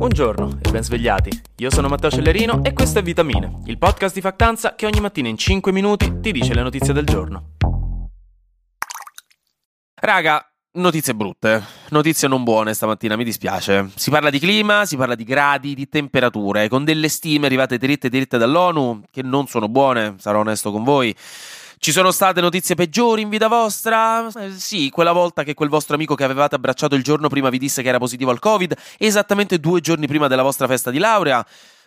Buongiorno e ben svegliati. Io sono Matteo Cellerino e questo è Vitamine, il podcast di Factanza che ogni mattina in 5 minuti ti dice le notizie del giorno. Raga, notizie brutte, notizie non buone stamattina, mi dispiace. Si parla di clima, si parla di gradi, di temperature, con delle stime arrivate dritte dritte dall'ONU che non sono buone, sarò onesto con voi. Ci sono state notizie peggiori in vita vostra? Eh, sì, quella volta che quel vostro amico che avevate abbracciato il giorno prima vi disse che era positivo al Covid, esattamente due giorni prima della vostra festa di laurea.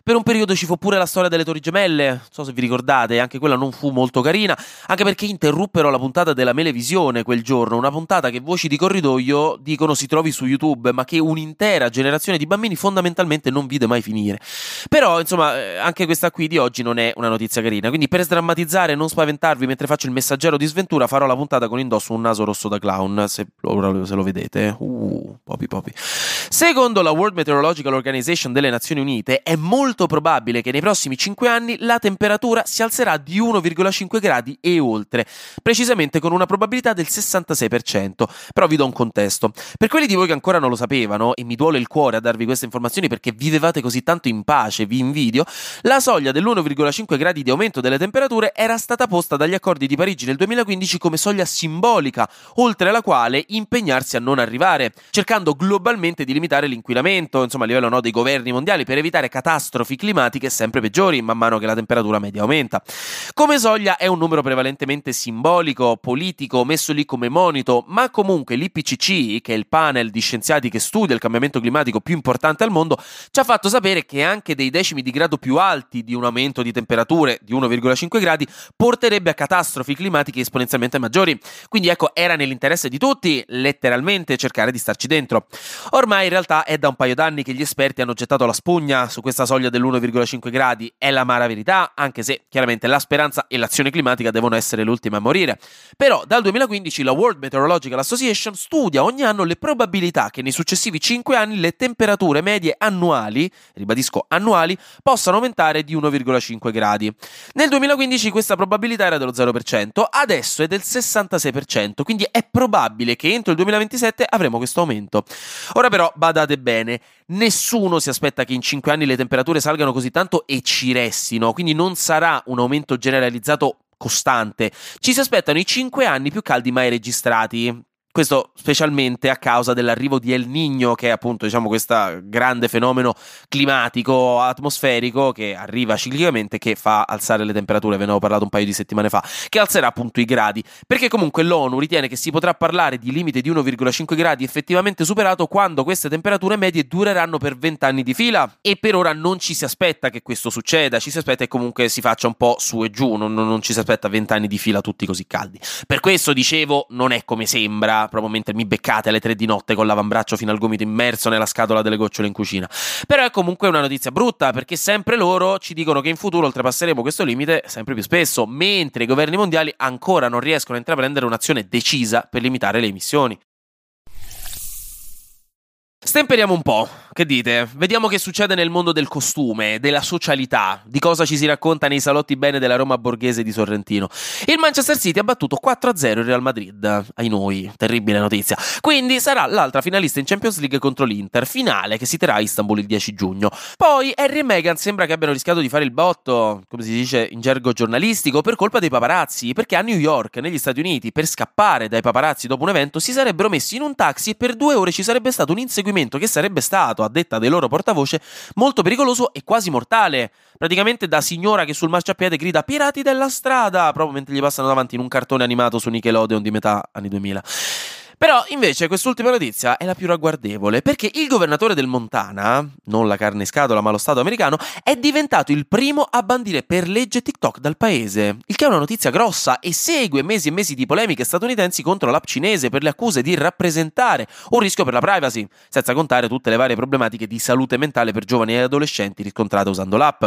Per un periodo ci fu pure la storia delle Torri Gemelle, non so se vi ricordate, anche quella non fu molto carina, anche perché interruppero la puntata della Melevisione quel giorno, una puntata che voci di corridoio dicono si trovi su YouTube, ma che un'intera generazione di bambini fondamentalmente non vide mai finire. Però, insomma, eh, anche questa qui di oggi non è una notizia carina, quindi per sdrammatizzare e non spaventarvi mentre faccio il messaggero di sventura farò la puntata con indosso un naso rosso da clown, se se lo vedete. Uh, popi popi. Secondo la World Meteorological Organization delle Nazioni Unite è molto molto probabile che nei prossimi 5 anni la temperatura si alzerà di 1,5 gradi e oltre, precisamente con una probabilità del 66%. Però vi do un contesto. Per quelli di voi che ancora non lo sapevano, e mi duole il cuore a darvi queste informazioni perché vivevate così tanto in pace, vi invidio, la soglia dell'1,5 gradi di aumento delle temperature era stata posta dagli accordi di Parigi nel 2015 come soglia simbolica, oltre alla quale impegnarsi a non arrivare, cercando globalmente di limitare l'inquinamento, insomma a livello no, dei governi mondiali, per evitare catastrofi catastrofi climatiche sempre peggiori man mano che la temperatura media aumenta. Come soglia è un numero prevalentemente simbolico, politico, messo lì come monito, ma comunque l'IPCC, che è il panel di scienziati che studia il cambiamento climatico più importante al mondo, ci ha fatto sapere che anche dei decimi di grado più alti di un aumento di temperature di 1,5 gradi porterebbe a catastrofi climatiche esponenzialmente maggiori. Quindi ecco, era nell'interesse di tutti, letteralmente, cercare di starci dentro. Ormai in realtà è da un paio d'anni che gli esperti hanno gettato la spugna su questa soglia dell'1,5 gradi è l'amara verità, anche se chiaramente la speranza e l'azione climatica devono essere le ultime a morire. Però dal 2015 la World Meteorological Association studia ogni anno le probabilità che nei successivi 5 anni le temperature medie annuali, ribadisco annuali, possano aumentare di 1,5 gradi. Nel 2015 questa probabilità era dello 0%, adesso è del 66%, quindi è probabile che entro il 2027 avremo questo aumento. Ora però badate bene, nessuno si aspetta che in 5 anni le temperature salgano così tanto e ci restino, quindi non sarà un aumento generalizzato costante. Ci si aspettano i 5 anni più caldi mai registrati. Questo specialmente a causa dell'arrivo di El Niño, che è appunto diciamo, questo grande fenomeno climatico atmosferico che arriva ciclicamente, che fa alzare le temperature. Ve ne ho parlato un paio di settimane fa, che alzerà appunto i gradi. Perché comunque l'ONU ritiene che si potrà parlare di limite di 1,5 gradi effettivamente superato quando queste temperature medie dureranno per 20 anni di fila. E per ora non ci si aspetta che questo succeda, ci si aspetta che comunque si faccia un po' su e giù, non, non ci si aspetta 20 anni di fila tutti così caldi. Per questo dicevo, non è come sembra proprio mentre mi beccate alle tre di notte con l'avambraccio fino al gomito immerso nella scatola delle gocciole in cucina. Però è comunque una notizia brutta perché sempre loro ci dicono che in futuro oltrepasseremo questo limite sempre più spesso, mentre i governi mondiali ancora non riescono a intraprendere un'azione decisa per limitare le emissioni. Stemperiamo un po', che dite? Vediamo che succede nel mondo del costume, della socialità, di cosa ci si racconta nei salotti bene della Roma borghese di Sorrentino. Il Manchester City ha battuto 4-0 il Real Madrid, ai noi, terribile notizia. Quindi sarà l'altra finalista in Champions League contro l'Inter, finale che si terrà a Istanbul il 10 giugno. Poi Harry e Meghan sembra che abbiano rischiato di fare il botto, come si dice in gergo giornalistico, per colpa dei paparazzi, perché a New York, negli Stati Uniti, per scappare dai paparazzi dopo un evento, si sarebbero messi in un taxi e per due ore ci sarebbe stato un inseguimento che sarebbe stato, a detta dei loro portavoce, molto pericoloso e quasi mortale. Praticamente da signora che sul marciapiede grida pirati della strada, proprio mentre gli passano davanti in un cartone animato su Nickelodeon di metà anni 2000. Però invece quest'ultima notizia è la più ragguardevole perché il governatore del Montana, non la carne in scatola ma lo Stato americano, è diventato il primo a bandire per legge TikTok dal paese, il che è una notizia grossa e segue mesi e mesi di polemiche statunitensi contro l'app cinese per le accuse di rappresentare un rischio per la privacy, senza contare tutte le varie problematiche di salute mentale per giovani e adolescenti riscontrate usando l'app.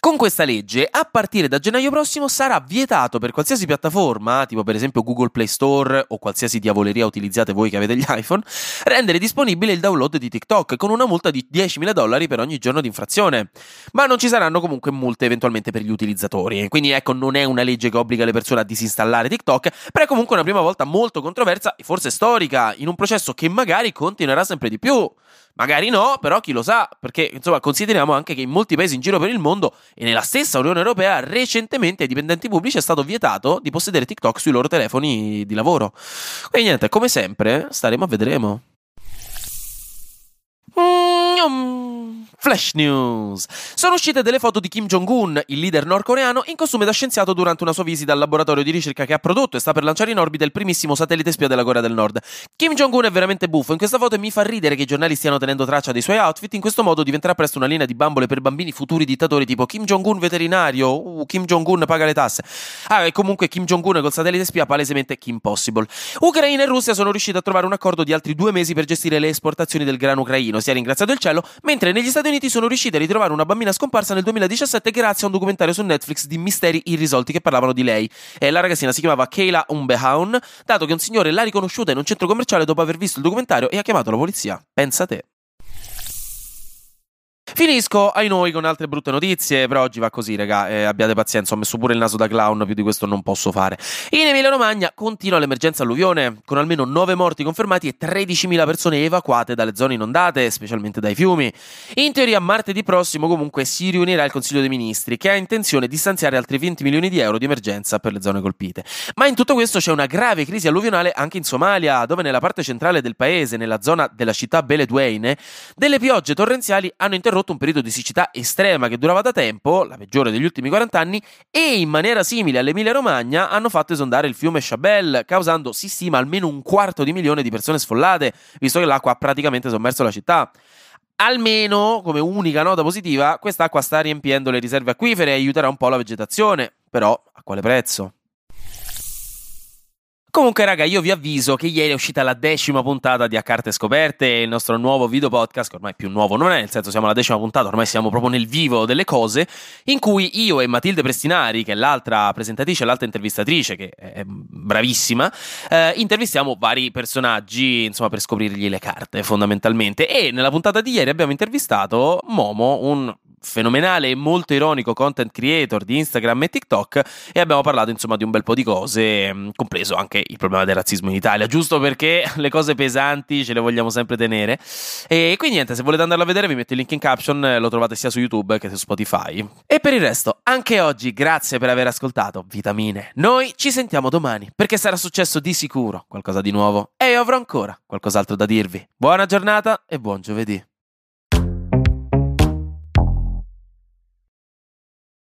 Con questa legge, a partire da gennaio prossimo sarà vietato per qualsiasi piattaforma, tipo per esempio Google Play Store o qualsiasi diavoleria utilizzata utilizzate voi che avete gli iPhone, rendere disponibile il download di TikTok con una multa di 10.000 dollari per ogni giorno di infrazione. Ma non ci saranno comunque multe eventualmente per gli utilizzatori. Quindi ecco, non è una legge che obbliga le persone a disinstallare TikTok, però è comunque una prima volta molto controversa e forse storica, in un processo che magari continuerà sempre di più. Magari no, però chi lo sa, perché insomma consideriamo anche che in molti paesi in giro per il mondo e nella stessa Unione Europea recentemente ai dipendenti pubblici è stato vietato di possedere TikTok sui loro telefoni di lavoro. Quindi niente, come sempre, staremo a vedremo. Mm, Flash News. Sono uscite delle foto di Kim Jong-un, il leader nordcoreano, in costume da scienziato durante una sua visita al laboratorio di ricerca che ha prodotto e sta per lanciare in orbita il primissimo satellite spia della Corea del Nord. Kim Jong-un è veramente buffo in questa foto e mi fa ridere che i giornali stiano tenendo traccia dei suoi outfit. In questo modo diventerà presto una linea di bambole per bambini futuri dittatori tipo Kim Jong-un veterinario, uh, Kim Jong-un paga le tasse. Ah, e comunque Kim Jong-un col satellite spia palesemente Kim Possible. Ucraina e Russia sono riusciti a trovare un accordo di altri due mesi per gestire le esportazioni del grano ucraino. Si è ringraziato il cielo mentre negli Stati Uniti sono riusciti a ritrovare una bambina scomparsa nel 2017 grazie a un documentario su Netflix di misteri irrisolti che parlavano di lei. E la ragazzina si chiamava Kayla Umbehaun, dato che un signore l'ha riconosciuta in un centro commerciale dopo aver visto il documentario e ha chiamato la polizia. Pensa te. Finisco ai noi con altre brutte notizie, però oggi va così, raga, eh, abbiate pazienza, ho messo pure il naso da clown, più di questo non posso fare. In Emilia Romagna continua l'emergenza alluvione, con almeno 9 morti confermati e 13.000 persone evacuate dalle zone inondate, specialmente dai fiumi. In teoria martedì prossimo comunque si riunirà il Consiglio dei Ministri, che ha intenzione di stanziare altri 20 milioni di euro di emergenza per le zone colpite. Ma in tutto questo c'è una grave crisi alluvionale anche in Somalia, dove nella parte centrale del paese, nella zona della città Beledweyne, delle piogge torrenziali hanno interrotto un periodo di siccità estrema che durava da tempo, la peggiore degli ultimi 40 anni, e in maniera simile all'Emilia Romagna hanno fatto esondare il fiume Chabelle, causando, si stima, almeno un quarto di milione di persone sfollate, visto che l'acqua ha praticamente sommerso la città. Almeno, come unica nota positiva, quest'acqua sta riempiendo le riserve acquifere e aiuterà un po' la vegetazione, però a quale prezzo? Comunque, raga, io vi avviso che ieri è uscita la decima puntata di A Carte Scoperte, il nostro nuovo video podcast, che ormai più nuovo non è, nel senso siamo alla decima puntata, ormai siamo proprio nel vivo delle cose, in cui io e Matilde Prestinari, che è l'altra presentatrice l'altra intervistatrice, che è bravissima, eh, intervistiamo vari personaggi, insomma, per scoprirgli le carte, fondamentalmente. E nella puntata di ieri abbiamo intervistato Momo, un fenomenale e molto ironico content creator di Instagram e TikTok e abbiamo parlato insomma di un bel po' di cose, mm, compreso anche il problema del razzismo in Italia, giusto perché le cose pesanti ce le vogliamo sempre tenere. E quindi niente, se volete andarlo a vedere vi metto il link in caption, lo trovate sia su YouTube che su Spotify. E per il resto, anche oggi grazie per aver ascoltato Vitamine. Noi ci sentiamo domani perché sarà successo di sicuro qualcosa di nuovo e io avrò ancora qualcos'altro da dirvi. Buona giornata e buon giovedì.